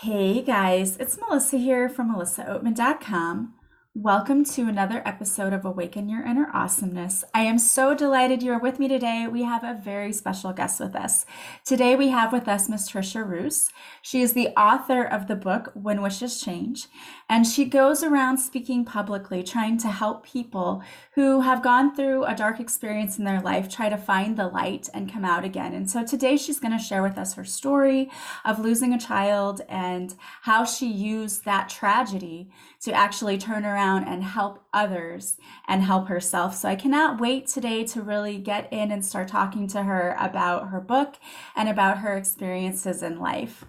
Hey guys, it's Melissa here from melissaoatman.com. Welcome to another episode of Awaken Your Inner Awesomeness. I am so delighted you're with me today. We have a very special guest with us. Today we have with us Miss Trisha Roos. She is the author of the book When Wishes Change, and she goes around speaking publicly, trying to help people who have gone through a dark experience in their life try to find the light and come out again. And so today she's going to share with us her story of losing a child and how she used that tragedy to actually turn around and help others and help herself. So I cannot wait today to really get in and start talking to her about her book and about her experiences in life.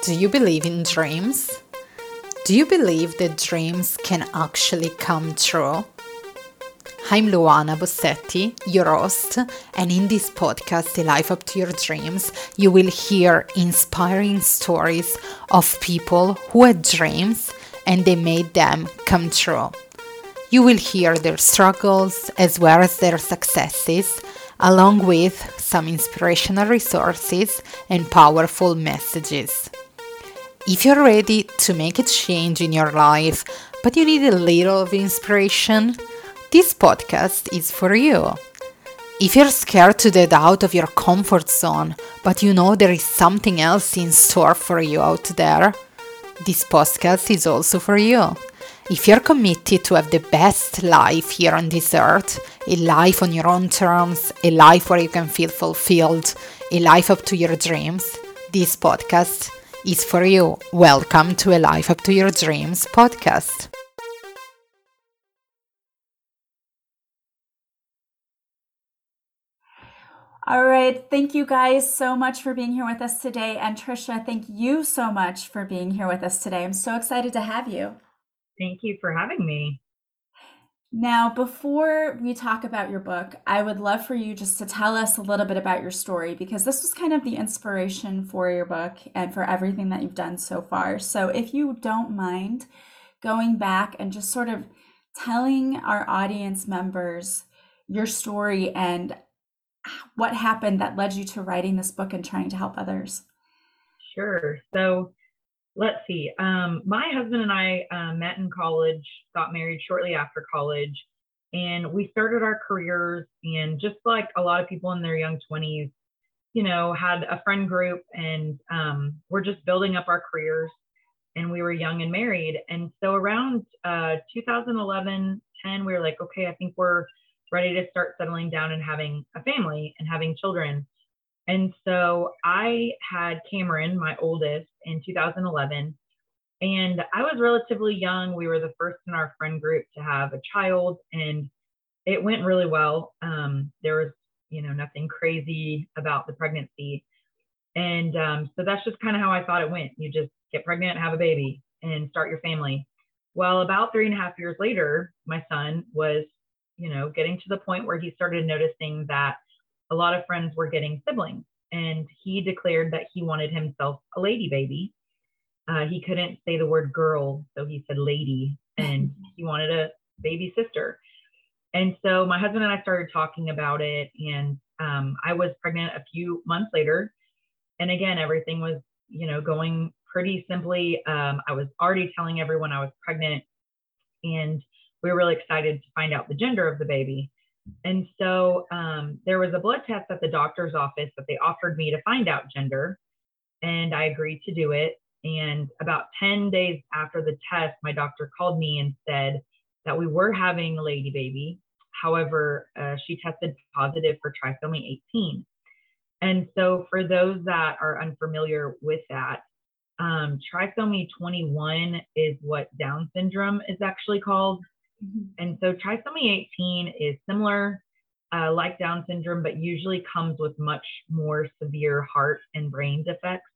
Do you believe in dreams? Do you believe that dreams can actually come true? I'm Luana Bossetti, your host, and in this podcast, A Life Up to Your Dreams, you will hear inspiring stories of people who had dreams and they made them come true. You will hear their struggles as well as their successes, along with some inspirational resources and powerful messages. If you're ready to make a change in your life, but you need a little of inspiration, this podcast is for you. If you're scared to get out of your comfort zone, but you know there is something else in store for you out there, this podcast is also for you. If you're committed to have the best life here on this earth, a life on your own terms, a life where you can feel fulfilled, a life up to your dreams, this podcast is for you. Welcome to A Life Up to Your Dreams podcast. All right. Thank you guys so much for being here with us today. And Trisha, thank you so much for being here with us today. I'm so excited to have you. Thank you for having me. Now, before we talk about your book, I would love for you just to tell us a little bit about your story because this was kind of the inspiration for your book and for everything that you've done so far. So, if you don't mind going back and just sort of telling our audience members your story and what happened that led you to writing this book and trying to help others. Sure. So, let's see. Um, my husband and I uh, met in college, got married shortly after college, and we started our careers. And just like a lot of people in their young 20s, you know, had a friend group and um, we're just building up our careers. And we were young and married. And so around uh, 2011, 10, we were like, okay, I think we're ready to start settling down and having a family and having children. And so I had Cameron, my oldest, in 2011. And I was relatively young. We were the first in our friend group to have a child, and it went really well. Um, there was, you know, nothing crazy about the pregnancy. And um, so that's just kind of how I thought it went. You just get pregnant, have a baby, and start your family. Well, about three and a half years later, my son was, you know, getting to the point where he started noticing that a lot of friends were getting siblings, and he declared that he wanted himself a lady baby. Uh, he couldn't say the word girl, so he said lady, and he wanted a baby sister. And so my husband and I started talking about it, and um, I was pregnant a few months later. And again, everything was, you know, going pretty simply. Um, I was already telling everyone I was pregnant, and we were really excited to find out the gender of the baby. And so um, there was a blood test at the doctor's office that they offered me to find out gender, and I agreed to do it. And about 10 days after the test, my doctor called me and said that we were having a lady baby. However, uh, she tested positive for trisomy 18. And so, for those that are unfamiliar with that, um, trisomy 21 is what Down syndrome is actually called. Mm-hmm. And so trisomy 18 is similar, uh, like Down syndrome, but usually comes with much more severe heart and brain defects.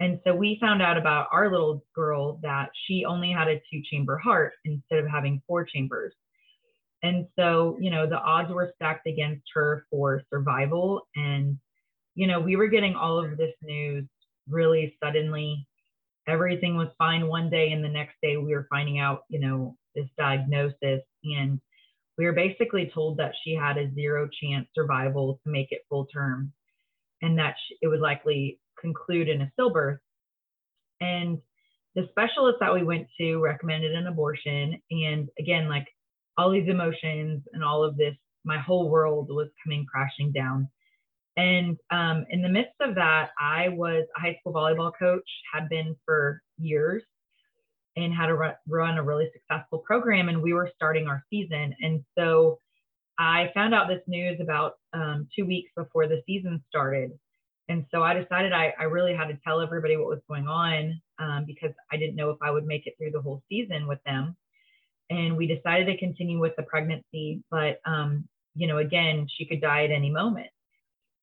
And so we found out about our little girl that she only had a two chamber heart instead of having four chambers. And so, you know, the odds were stacked against her for survival. And, you know, we were getting all of this news really suddenly. Everything was fine one day, and the next day we were finding out, you know, this diagnosis. And we were basically told that she had a zero chance survival to make it full term and that it would likely conclude in a stillbirth. And the specialist that we went to recommended an abortion. And again, like all these emotions and all of this, my whole world was coming crashing down. And um, in the midst of that, I was a high school volleyball coach, had been for years, and how to run a really successful program. And we were starting our season. And so I found out this news about um, two weeks before the season started. And so I decided I, I really had to tell everybody what was going on um, because I didn't know if I would make it through the whole season with them. And we decided to continue with the pregnancy. But, um, you know, again, she could die at any moment.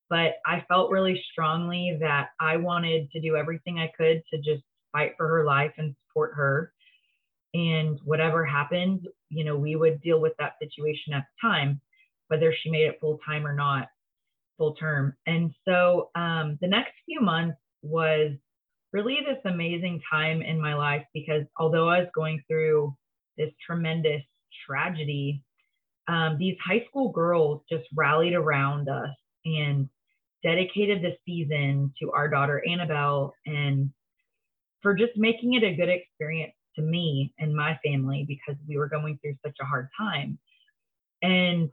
But I felt really strongly that I wanted to do everything I could to just fight for her life and support her. And whatever happened, you know, we would deal with that situation at the time, whether she made it full time or not, full term. And so um, the next few months was really this amazing time in my life because although I was going through this tremendous tragedy, um, these high school girls just rallied around us and dedicated the season to our daughter Annabelle and for just making it a good experience to me and my family because we were going through such a hard time. And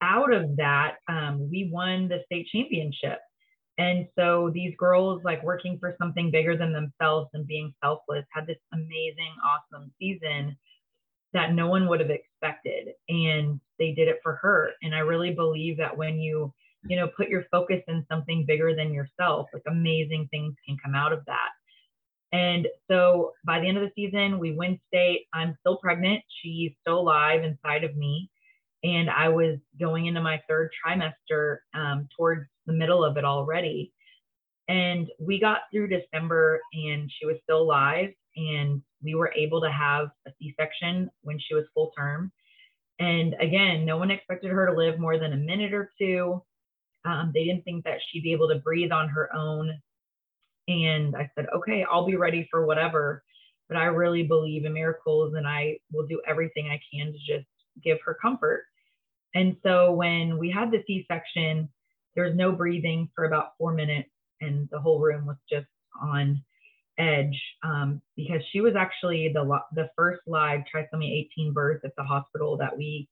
out of that, um, we won the state championship. And so these girls, like working for something bigger than themselves and being selfless, had this amazing, awesome season that no one would have expected. And they did it for her. And I really believe that when you you know, put your focus in something bigger than yourself. Like amazing things can come out of that. And so by the end of the season, we win state. I'm still pregnant. She's still alive inside of me. And I was going into my third trimester um, towards the middle of it already. And we got through December and she was still alive. And we were able to have a C section when she was full term. And again, no one expected her to live more than a minute or two. Um, they didn't think that she'd be able to breathe on her own. And I said, okay, I'll be ready for whatever. But I really believe in miracles and I will do everything I can to just give her comfort. And so when we had the C section, there was no breathing for about four minutes, and the whole room was just on edge um, because she was actually the the first live trisomy 18 birth at the hospital that we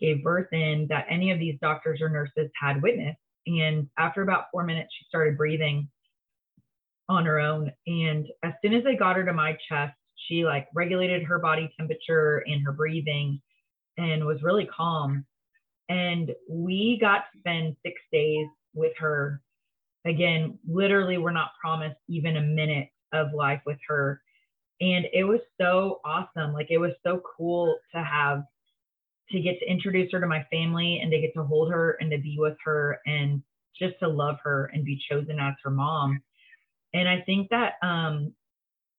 gave birth in that any of these doctors or nurses had witnessed. And after about four minutes, she started breathing on her own. And as soon as they got her to my chest, she like regulated her body temperature and her breathing and was really calm. And we got to spend six days with her. Again, literally, we're not promised even a minute of life with her. And it was so awesome. Like, it was so cool to have to get to introduce her to my family and to get to hold her and to be with her and just to love her and be chosen as her mom. And I think that um,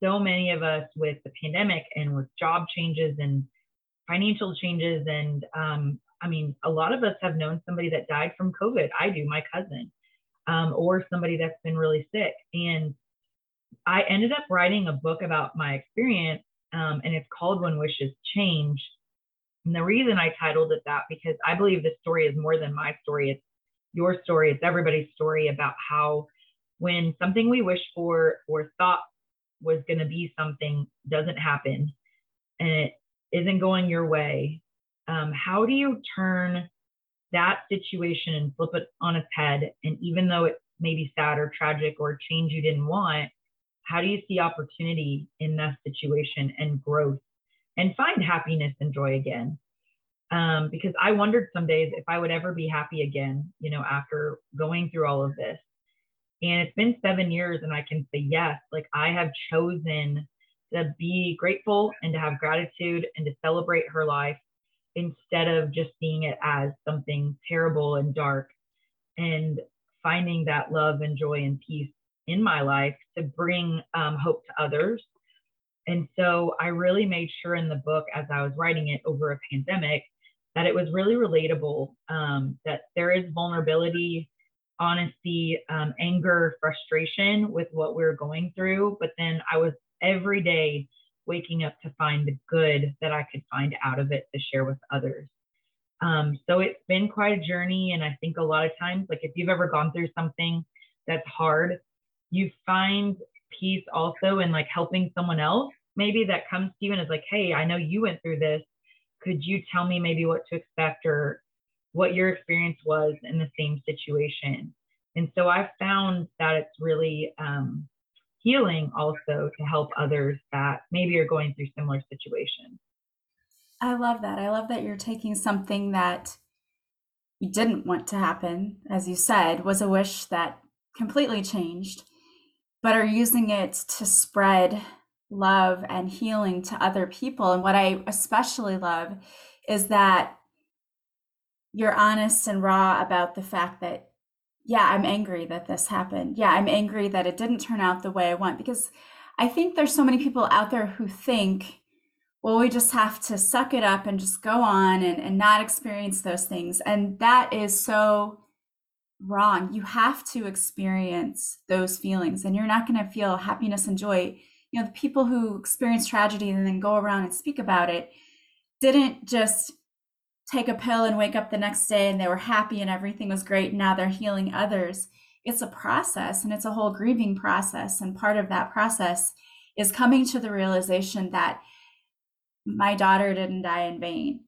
so many of us with the pandemic and with job changes and financial changes, and um, I mean, a lot of us have known somebody that died from COVID. I do, my cousin, um, or somebody that's been really sick. And I ended up writing a book about my experience, um, and it's called When Wishes Change and the reason I titled it that because I believe this story is more than my story. It's your story. It's everybody's story about how when something we wish for or thought was going to be something doesn't happen and it isn't going your way, um, how do you turn that situation and flip it on its head? And even though it's maybe sad or tragic or change you didn't want, how do you see opportunity in that situation and growth and find happiness and joy again. Um, because I wondered some days if I would ever be happy again, you know, after going through all of this. And it's been seven years, and I can say yes, like I have chosen to be grateful and to have gratitude and to celebrate her life instead of just seeing it as something terrible and dark and finding that love and joy and peace in my life to bring um, hope to others. And so I really made sure in the book, as I was writing it over a pandemic, that it was really relatable, um, that there is vulnerability, honesty, um, anger, frustration with what we are going through. But then I was every day waking up to find the good that I could find out of it to share with others. Um, so it's been quite a journey. And I think a lot of times, like if you've ever gone through something that's hard, you find peace also in like helping someone else maybe that comes to you and is like, hey, I know you went through this. Could you tell me maybe what to expect or what your experience was in the same situation? And so I've found that it's really um, healing also to help others that maybe are going through similar situations. I love that. I love that you're taking something that you didn't want to happen, as you said, was a wish that completely changed, but are using it to spread love and healing to other people. And what I especially love is that you're honest and raw about the fact that, yeah, I'm angry that this happened. Yeah, I'm angry that it didn't turn out the way I want. Because I think there's so many people out there who think, well, we just have to suck it up and just go on and, and not experience those things. And that is so wrong. You have to experience those feelings, and you're not going to feel happiness and joy you know the people who experience tragedy and then go around and speak about it didn't just take a pill and wake up the next day and they were happy and everything was great and now they're healing others it's a process and it's a whole grieving process and part of that process is coming to the realization that my daughter didn't die in vain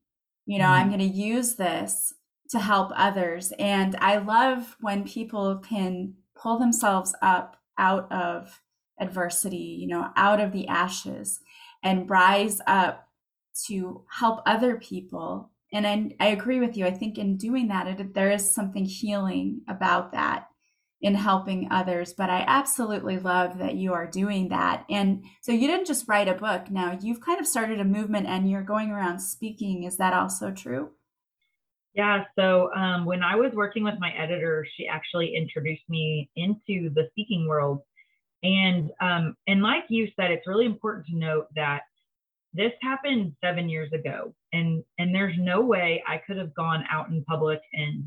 you know mm-hmm. i'm going to use this to help others and i love when people can pull themselves up out of adversity, you know, out of the ashes and rise up to help other people. And I, I agree with you. I think in doing that, it, there is something healing about that in helping others. But I absolutely love that you are doing that. And so you didn't just write a book. Now you've kind of started a movement and you're going around speaking. Is that also true? Yeah. So um, when I was working with my editor, she actually introduced me into the speaking world. And um, and like you said, it's really important to note that this happened seven years ago, and and there's no way I could have gone out in public and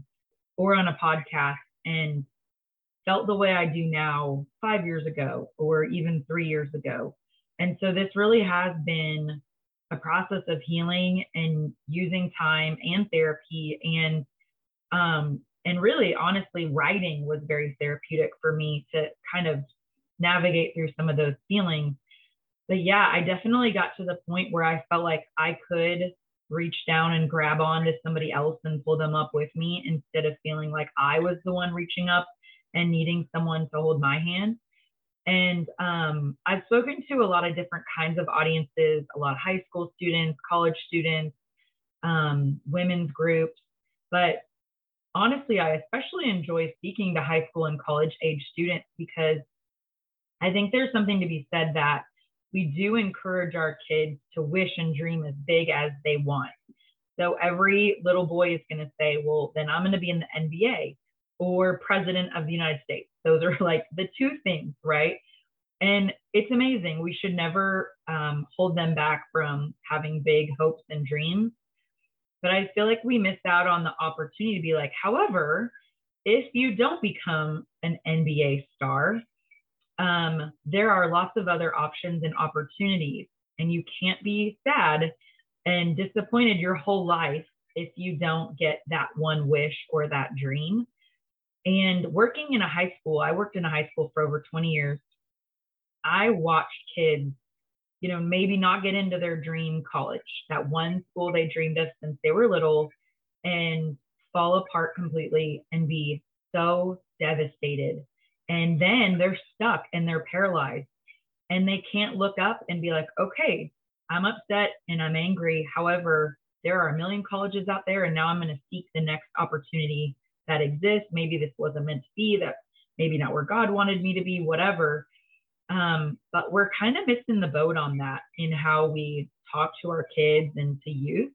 or on a podcast and felt the way I do now five years ago or even three years ago. And so this really has been a process of healing and using time and therapy and um and really honestly writing was very therapeutic for me to kind of navigate through some of those feelings. But yeah, I definitely got to the point where I felt like I could reach down and grab on to somebody else and pull them up with me instead of feeling like I was the one reaching up and needing someone to hold my hand. And um, I've spoken to a lot of different kinds of audiences, a lot of high school students, college students, um, women's groups. But honestly, I especially enjoy speaking to high school and college age students because I think there's something to be said that we do encourage our kids to wish and dream as big as they want. So every little boy is going to say, well, then I'm going to be in the NBA or president of the United States. Those are like the two things, right? And it's amazing. We should never um, hold them back from having big hopes and dreams. But I feel like we miss out on the opportunity to be like, however, if you don't become an NBA star, um, there are lots of other options and opportunities, and you can't be sad and disappointed your whole life if you don't get that one wish or that dream. And working in a high school, I worked in a high school for over 20 years. I watched kids, you know, maybe not get into their dream college, that one school they dreamed of since they were little, and fall apart completely and be so devastated and then they're stuck and they're paralyzed and they can't look up and be like, okay, I'm upset and I'm angry. However, there are a million colleges out there, and now I'm going to seek the next opportunity that exists. Maybe this wasn't meant to be, that maybe not where God wanted me to be, whatever. Um, but we're kind of missing the boat on that in how we talk to our kids and to youth.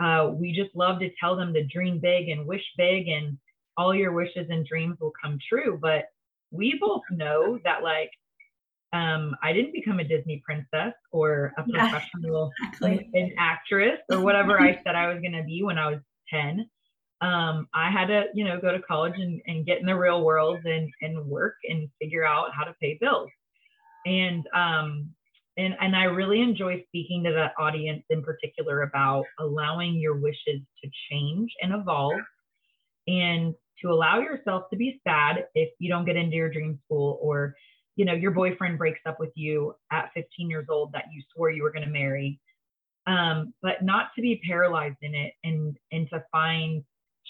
Uh, we just love to tell them to dream big and wish big, and all your wishes and dreams will come true. But we both know that like um, I didn't become a Disney princess or a professional yeah, exactly. an actress or whatever I said I was going to be when I was 10. Um, I had to, you know, go to college and, and get in the real world and, and work and figure out how to pay bills. And, um, and, and I really enjoy speaking to that audience in particular about allowing your wishes to change and evolve and to allow yourself to be sad if you don't get into your dream school or you know your boyfriend breaks up with you at 15 years old that you swore you were going to marry. Um, but not to be paralyzed in it and and to find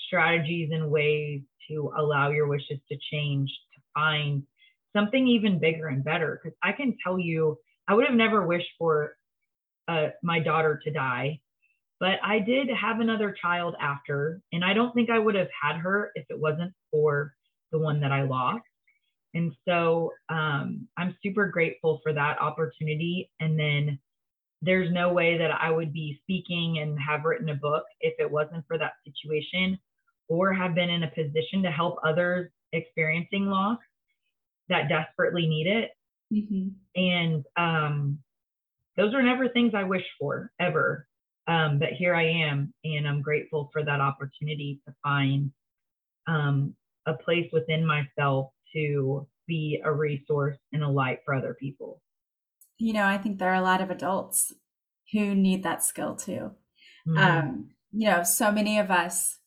strategies and ways to allow your wishes to change to find something even bigger and better. Because i can tell you i would have never wished for uh, my daughter to die but i did have another child after and i don't think i would have had her if it wasn't for the one that i lost and so um, i'm super grateful for that opportunity and then there's no way that I would be speaking and have written a book if it wasn't for that situation or have been in a position to help others experiencing loss that desperately need it. Mm-hmm. And um, those are never things I wish for ever. Um, but here I am, and I'm grateful for that opportunity to find um, a place within myself to be a resource and a light for other people you know, I think there are a lot of adults who need that skill too. Mm-hmm. Um, you know, so many of us,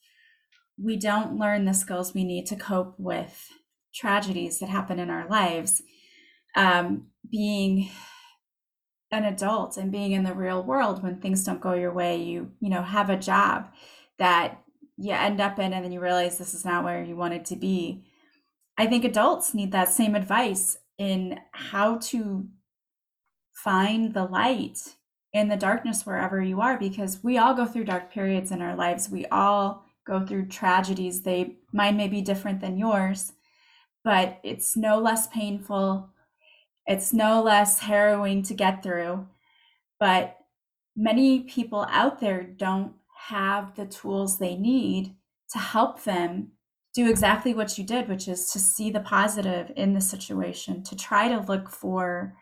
we don't learn the skills we need to cope with tragedies that happen in our lives. Um, being an adult and being in the real world when things don't go your way, you, you know, have a job that you end up in and then you realize this is not where you wanted to be. I think adults need that same advice in how to find the light in the darkness wherever you are because we all go through dark periods in our lives. We all go through tragedies. They mine may be different than yours, but it's no less painful. It's no less harrowing to get through. But many people out there don't have the tools they need to help them do exactly what you did, which is to see the positive in the situation, to try to look for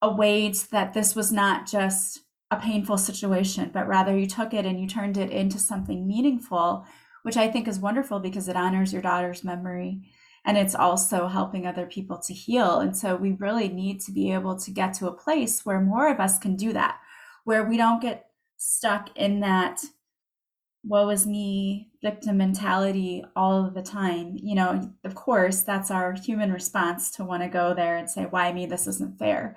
a way that this was not just a painful situation, but rather you took it and you turned it into something meaningful, which I think is wonderful because it honors your daughter's memory and it's also helping other people to heal. And so we really need to be able to get to a place where more of us can do that, where we don't get stuck in that woe is me victim mentality all of the time. You know, of course, that's our human response to want to go there and say, why me? This isn't fair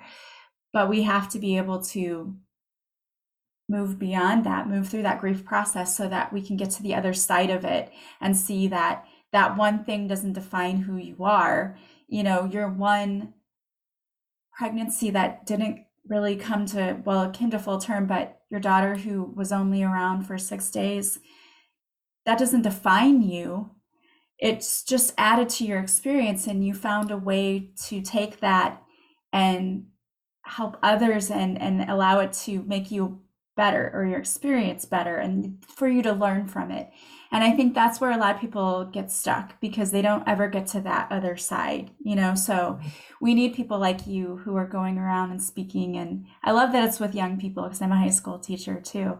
but we have to be able to move beyond that move through that grief process so that we can get to the other side of it and see that that one thing doesn't define who you are. You know your one pregnancy that didn't really come to well it came to full term but your daughter who was only around for six days that doesn't define you. It's just added to your experience and you found a way to take that and help others and and allow it to make you better or your experience better and for you to learn from it and i think that's where a lot of people get stuck because they don't ever get to that other side you know so mm-hmm. we need people like you who are going around and speaking and i love that it's with young people because i'm a high school teacher too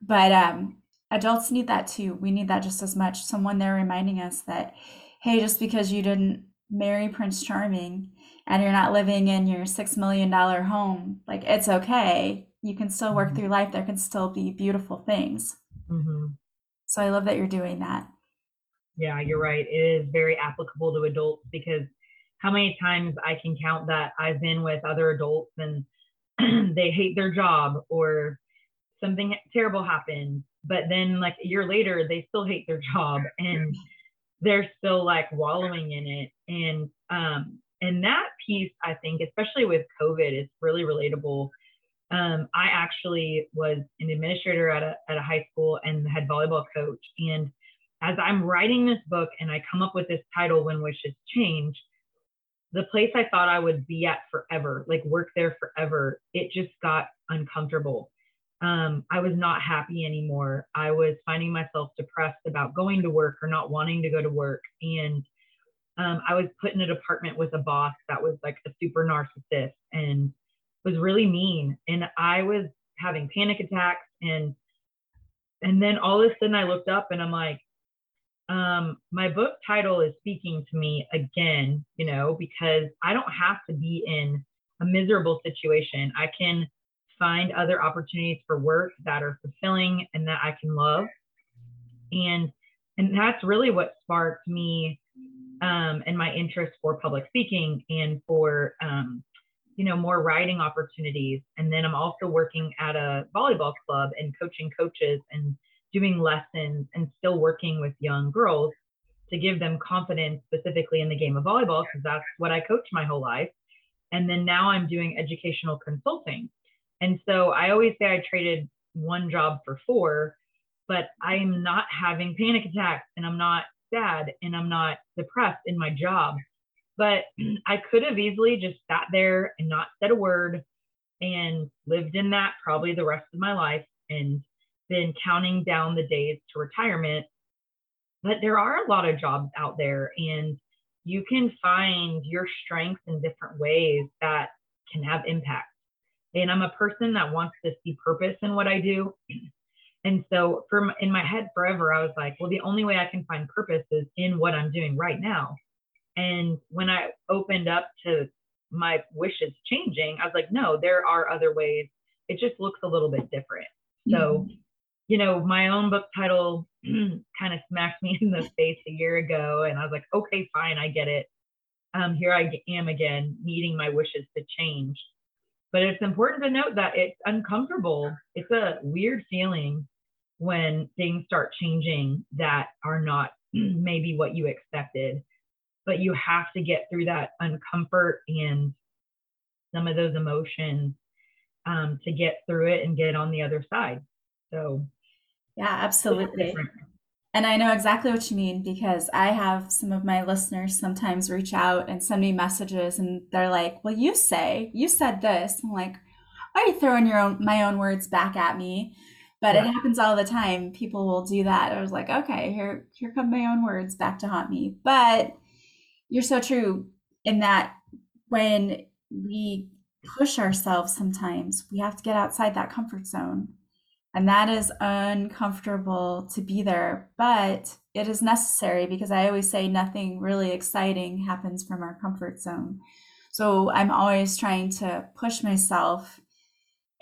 but um, adults need that too we need that just as much someone there reminding us that hey just because you didn't marry prince charming and you're not living in your six million dollar home, like it's okay. You can still work mm-hmm. through life. There can still be beautiful things. Mm-hmm. So I love that you're doing that. Yeah, you're right. It is very applicable to adults because how many times I can count that I've been with other adults and they hate their job or something terrible happened, but then like a year later they still hate their job and they're still like wallowing in it. And um, and that piece, I think, especially with COVID, is really relatable. Um, I actually was an administrator at a, at a high school and had volleyball coach. And as I'm writing this book and I come up with this title, When Wishes Change, the place I thought I would be at forever, like work there forever, it just got uncomfortable. Um, I was not happy anymore. I was finding myself depressed about going to work or not wanting to go to work. And um, I was put in a department with a boss that was like a super narcissist and was really mean. And I was having panic attacks and and then all of a sudden I looked up and I'm like, um, my book title is speaking to me again, you know, because I don't have to be in a miserable situation. I can find other opportunities for work that are fulfilling and that I can love. And and that's really what sparked me um, and my interest for public speaking and for um, you know more writing opportunities. And then i'm also working at a volleyball club and coaching coaches and doing lessons and still working with young girls to give them confidence specifically in the game of volleyball because that's what i coached my whole life. And then now i'm doing educational consulting. And so i always say i traded one job for four but i'm not having panic attacks and i'm not sad and i'm not depressed in my job but I could have easily just sat there and not said a word and lived in that probably the rest of my life and been counting down the days to retirement. But there are a lot of jobs out there, and you can find your strengths in different ways that can have impact. And I'm a person that wants to see purpose in what I do. And so, from in my head forever, I was like, well, the only way I can find purpose is in what I'm doing right now. And when I opened up to my wishes changing, I was like, no, there are other ways. It just looks a little bit different. So, mm-hmm. you know, my own book title kind of smacked me in the face a year ago. And I was like, okay, fine, I get it. Um, here I am again, needing my wishes to change. But it's important to note that it's uncomfortable. It's a weird feeling when things start changing that are not maybe what you expected but you have to get through that uncomfort and some of those emotions um, to get through it and get on the other side. So, yeah, absolutely. And I know exactly what you mean because I have some of my listeners sometimes reach out and send me messages and they're like, Well, you say, you said this. I'm like, Why are you throwing your own my own words back at me? But yeah. it happens all the time. People will do that. I was like, okay, here here come my own words back to haunt me. But you're so true in that when we push ourselves sometimes, we have to get outside that comfort zone. And that is uncomfortable to be there, but it is necessary because I always say nothing really exciting happens from our comfort zone. So I'm always trying to push myself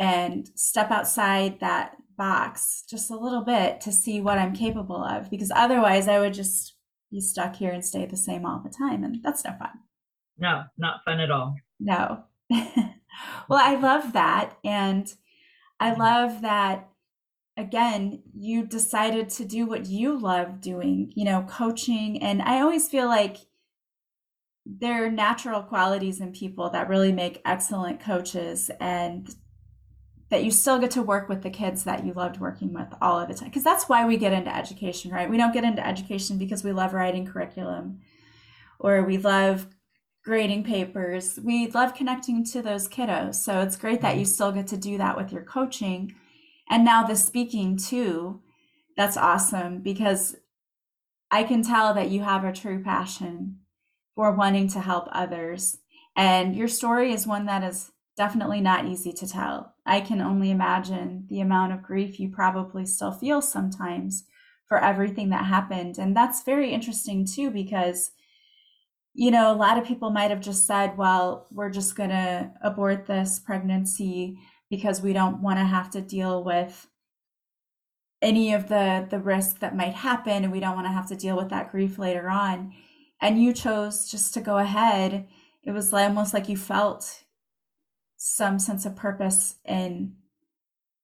and step outside that box just a little bit to see what I'm capable of because otherwise I would just be stuck here and stay the same all the time. And that's no fun. No, not fun at all. No. well, I love that. And I mm-hmm. love that, again, you decided to do what you love doing, you know, coaching. And I always feel like there are natural qualities in people that really make excellent coaches. And that you still get to work with the kids that you loved working with all of the time. Because that's why we get into education, right? We don't get into education because we love writing curriculum or we love grading papers. We love connecting to those kiddos. So it's great that you mm-hmm. still get to do that with your coaching. And now the speaking too. That's awesome because I can tell that you have a true passion for wanting to help others. And your story is one that is definitely not easy to tell. I can only imagine the amount of grief you probably still feel sometimes for everything that happened. And that's very interesting too, because, you know, a lot of people might have just said, well, we're just going to abort this pregnancy because we don't want to have to deal with any of the the risk that might happen and we don't want to have to deal with that grief later on and you chose just to go ahead it was like almost like you felt some sense of purpose in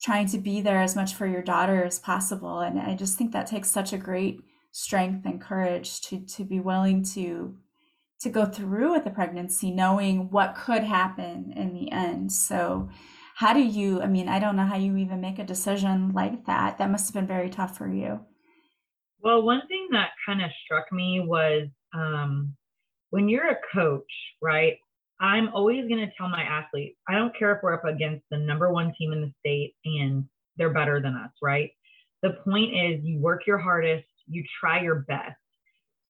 trying to be there as much for your daughter as possible. And i just think that takes such a great strength and courage to to be willing to to go through with the pregnancy knowing what could happen in the end. So how do you i mean i don't know how you even make a decision like that. That must have been very tough for you. Well one thing that kind of struck me was um, when you're a coach right I'm always going to tell my athletes, I don't care if we're up against the number one team in the state and they're better than us, right? The point is you work your hardest, you try your best,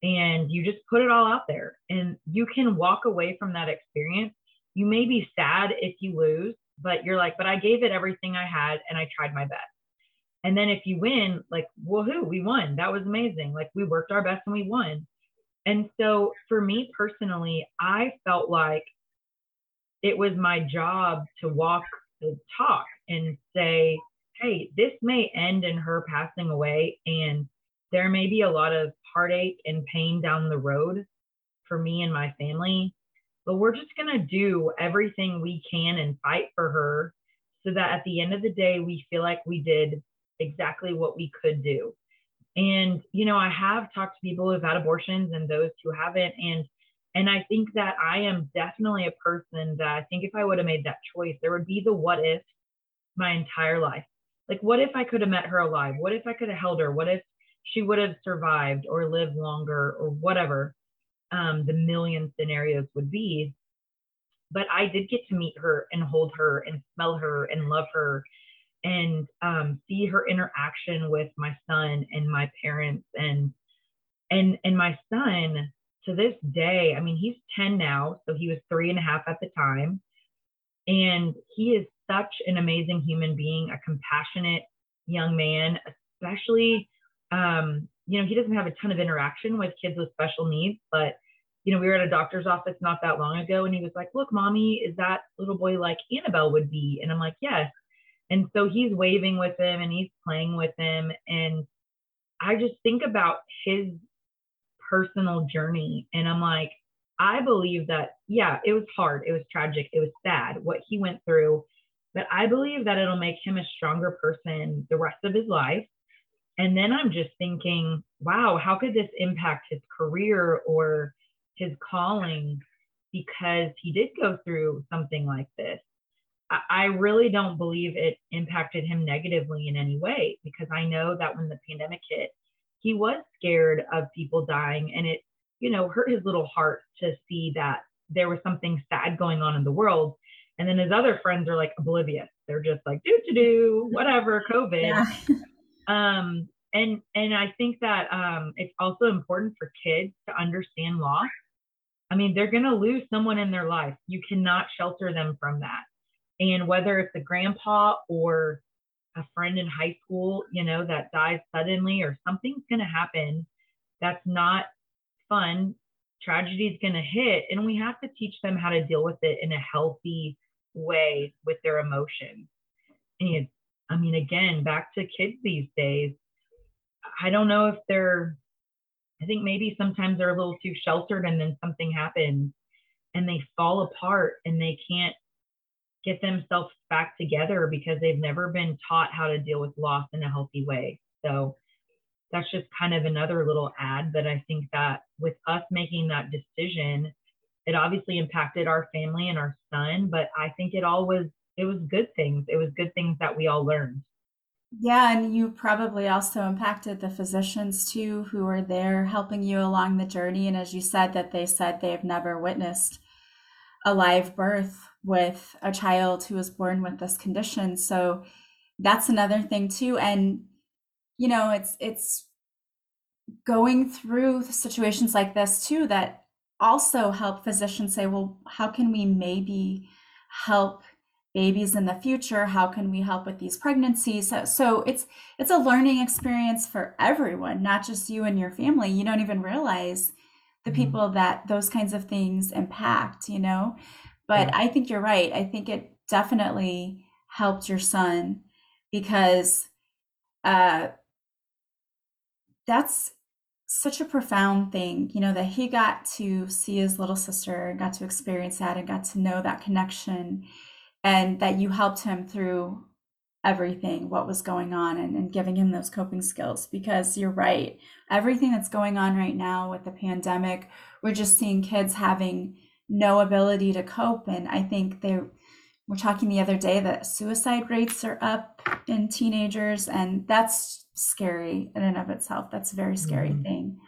and you just put it all out there. And you can walk away from that experience. You may be sad if you lose, but you're like, but I gave it everything I had and I tried my best. And then if you win, like, woohoo, we won. That was amazing. Like we worked our best and we won. And so for me personally, I felt like it was my job to walk the talk and say, hey, this may end in her passing away. And there may be a lot of heartache and pain down the road for me and my family, but we're just going to do everything we can and fight for her so that at the end of the day, we feel like we did exactly what we could do. And, you know, I have talked to people who've had abortions and those who haven't. And and I think that I am definitely a person that I think if I would have made that choice, there would be the what if my entire life. Like, what if I could have met her alive? What if I could have held her? What if she would have survived or lived longer or whatever um, the million scenarios would be? But I did get to meet her and hold her and smell her and love her and um, see her interaction with my son and my parents and and and my son to this day, I mean, he's 10 now, so he was three and a half at the time. And he is such an amazing human being, a compassionate young man, especially, um, you know, he doesn't have a ton of interaction with kids with special needs, but, you know, we were at a doctor's office not that long ago and he was like, look, mommy, is that little boy like Annabelle would be? And I'm like, yes. And so he's waving with him and he's playing with him. And I just think about his personal journey. And I'm like, I believe that, yeah, it was hard. It was tragic. It was sad what he went through. But I believe that it'll make him a stronger person the rest of his life. And then I'm just thinking, wow, how could this impact his career or his calling because he did go through something like this? I really don't believe it impacted him negatively in any way because I know that when the pandemic hit, he was scared of people dying and it you know hurt his little heart to see that there was something sad going on in the world. And then his other friends are like oblivious. They're just like do to do whatever covid. Yeah. um and and i think that um it's also important for kids to understand loss. I mean they're going to lose someone in their life. You cannot shelter them from that. And whether it's a grandpa or a friend in high school, you know, that dies suddenly or something's going to happen that's not fun. Tragedy is going to hit, and we have to teach them how to deal with it in a healthy way with their emotions. And I mean, again, back to kids these days, I don't know if they're, I think maybe sometimes they're a little too sheltered and then something happens and they fall apart and they can't get themselves back together because they've never been taught how to deal with loss in a healthy way. So that's just kind of another little ad. But I think that with us making that decision, it obviously impacted our family and our son, but I think it all was it was good things. It was good things that we all learned. Yeah, and you probably also impacted the physicians too who were there helping you along the journey and as you said that they said they've never witnessed a live birth with a child who was born with this condition. So that's another thing too. And you know, it's it's going through situations like this too that also help physicians say, well, how can we maybe help babies in the future? How can we help with these pregnancies? So, so it's it's a learning experience for everyone, not just you and your family. You don't even realize the mm-hmm. people that those kinds of things impact, you know? But yeah. I think you're right. I think it definitely helped your son because uh, that's such a profound thing, you know, that he got to see his little sister, got to experience that, and got to know that connection, and that you helped him through everything, what was going on, and, and giving him those coping skills. Because you're right, everything that's going on right now with the pandemic, we're just seeing kids having no ability to cope. And I think they were talking the other day that suicide rates are up in teenagers, and that's scary in and of itself. That's a very scary mm-hmm. thing.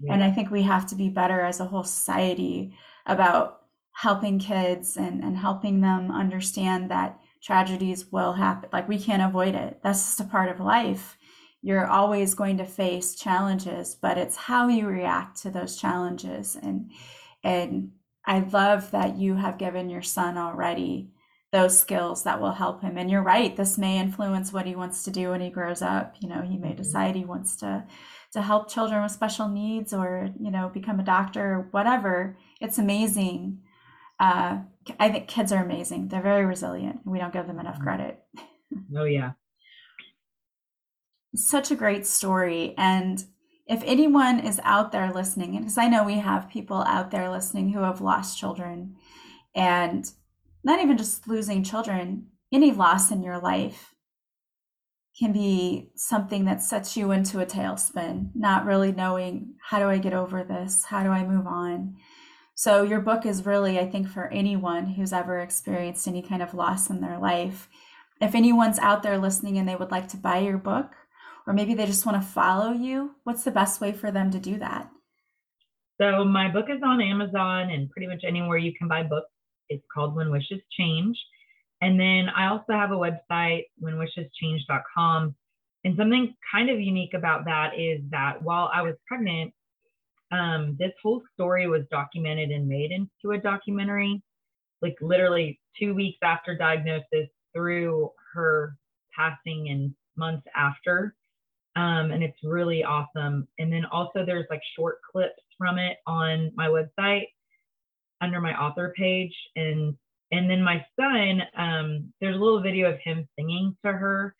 Yeah. And I think we have to be better as a whole society about helping kids and, and helping them understand that tragedies will happen. Like we can't avoid it. That's just a part of life. You're always going to face challenges, but it's how you react to those challenges and and I love that you have given your son already those skills that will help him. And you're right, this may influence what he wants to do when he grows up. You know, he may mm-hmm. decide he wants to to help children with special needs or, you know, become a doctor or whatever. It's amazing. Uh, I think kids are amazing. They're very resilient. We don't give them enough mm-hmm. credit. Oh yeah. Such a great story. And if anyone is out there listening, because I know we have people out there listening who have lost children, and not even just losing children, any loss in your life can be something that sets you into a tailspin, not really knowing how do I get over this? How do I move on? So, your book is really, I think, for anyone who's ever experienced any kind of loss in their life. If anyone's out there listening and they would like to buy your book, or maybe they just want to follow you, what's the best way for them to do that? So, my book is on Amazon and pretty much anywhere you can buy books. It's called When Wishes Change. And then I also have a website, whenwisheschange.com. And something kind of unique about that is that while I was pregnant, um, this whole story was documented and made into a documentary, like literally two weeks after diagnosis through her passing and months after. Um, and it's really awesome. And then also there's like short clips from it on my website under my author page. And and then my son, um, there's a little video of him singing to her,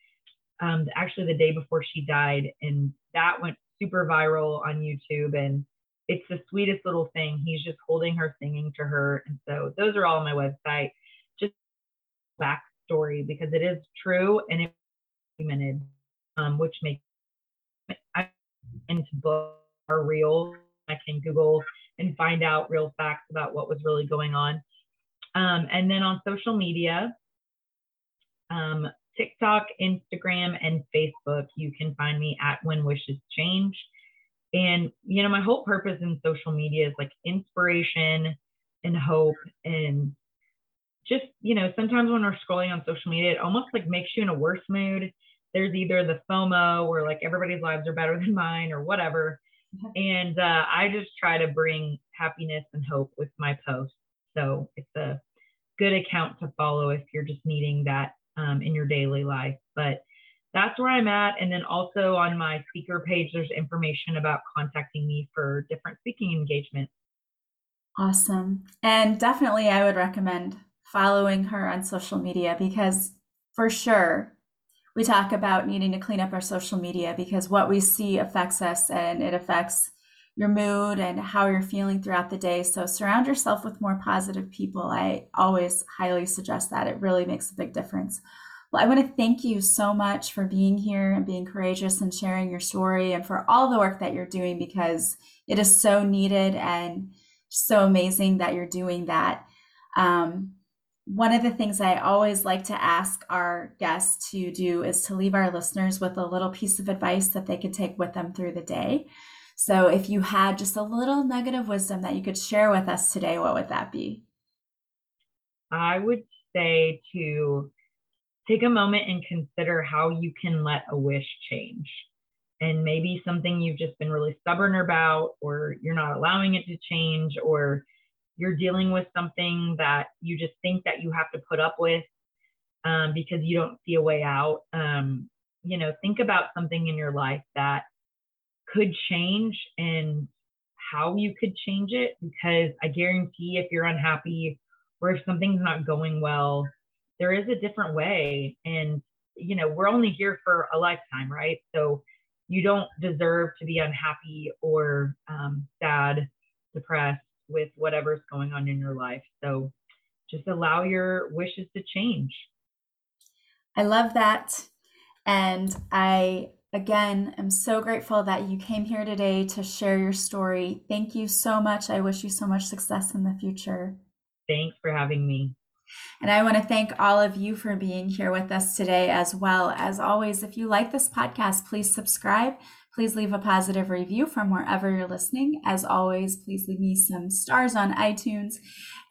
um, actually the day before she died, and that went super viral on YouTube. And it's the sweetest little thing. He's just holding her, singing to her, and so those are all on my website. Just backstory because it is true and it documented, um, which makes I into books are real. I can Google and find out real facts about what was really going on. Um, and then on social media, um, TikTok, Instagram, and Facebook, you can find me at When Wishes Change. And, you know, my whole purpose in social media is like inspiration and hope. And just, you know, sometimes when we're scrolling on social media, it almost like makes you in a worse mood. There's either the FOMO or like everybody's lives are better than mine or whatever. Mm-hmm. And uh, I just try to bring happiness and hope with my posts. So it's a good account to follow if you're just needing that um, in your daily life. But that's where I'm at. And then also on my speaker page, there's information about contacting me for different speaking engagements. Awesome. And definitely, I would recommend following her on social media because for sure, we talk about needing to clean up our social media because what we see affects us and it affects your mood and how you're feeling throughout the day. So surround yourself with more positive people. I always highly suggest that. It really makes a big difference. Well, I want to thank you so much for being here and being courageous and sharing your story and for all the work that you're doing because it is so needed and so amazing that you're doing that. Um, one of the things I always like to ask our guests to do is to leave our listeners with a little piece of advice that they can take with them through the day. So if you had just a little nugget of wisdom that you could share with us today, what would that be? I would say to take a moment and consider how you can let a wish change. And maybe something you've just been really stubborn about, or you're not allowing it to change, or you're dealing with something that you just think that you have to put up with um, because you don't see a way out. Um, you know, think about something in your life that could change and how you could change it because I guarantee if you're unhappy or if something's not going well, there is a different way. And, you know, we're only here for a lifetime, right? So you don't deserve to be unhappy or um, sad, depressed with whatever's going on in your life. So just allow your wishes to change. I love that. And I Again, I'm so grateful that you came here today to share your story. Thank you so much. I wish you so much success in the future. Thanks for having me. And I want to thank all of you for being here with us today as well. As always, if you like this podcast, please subscribe. Please leave a positive review from wherever you're listening. As always, please leave me some stars on iTunes.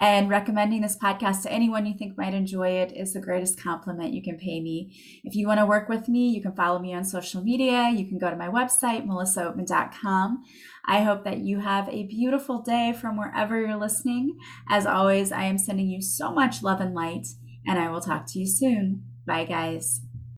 And recommending this podcast to anyone you think might enjoy it is the greatest compliment you can pay me. If you want to work with me, you can follow me on social media. You can go to my website, melissaoatman.com. I hope that you have a beautiful day from wherever you're listening. As always, I am sending you so much love and light, and I will talk to you soon. Bye, guys.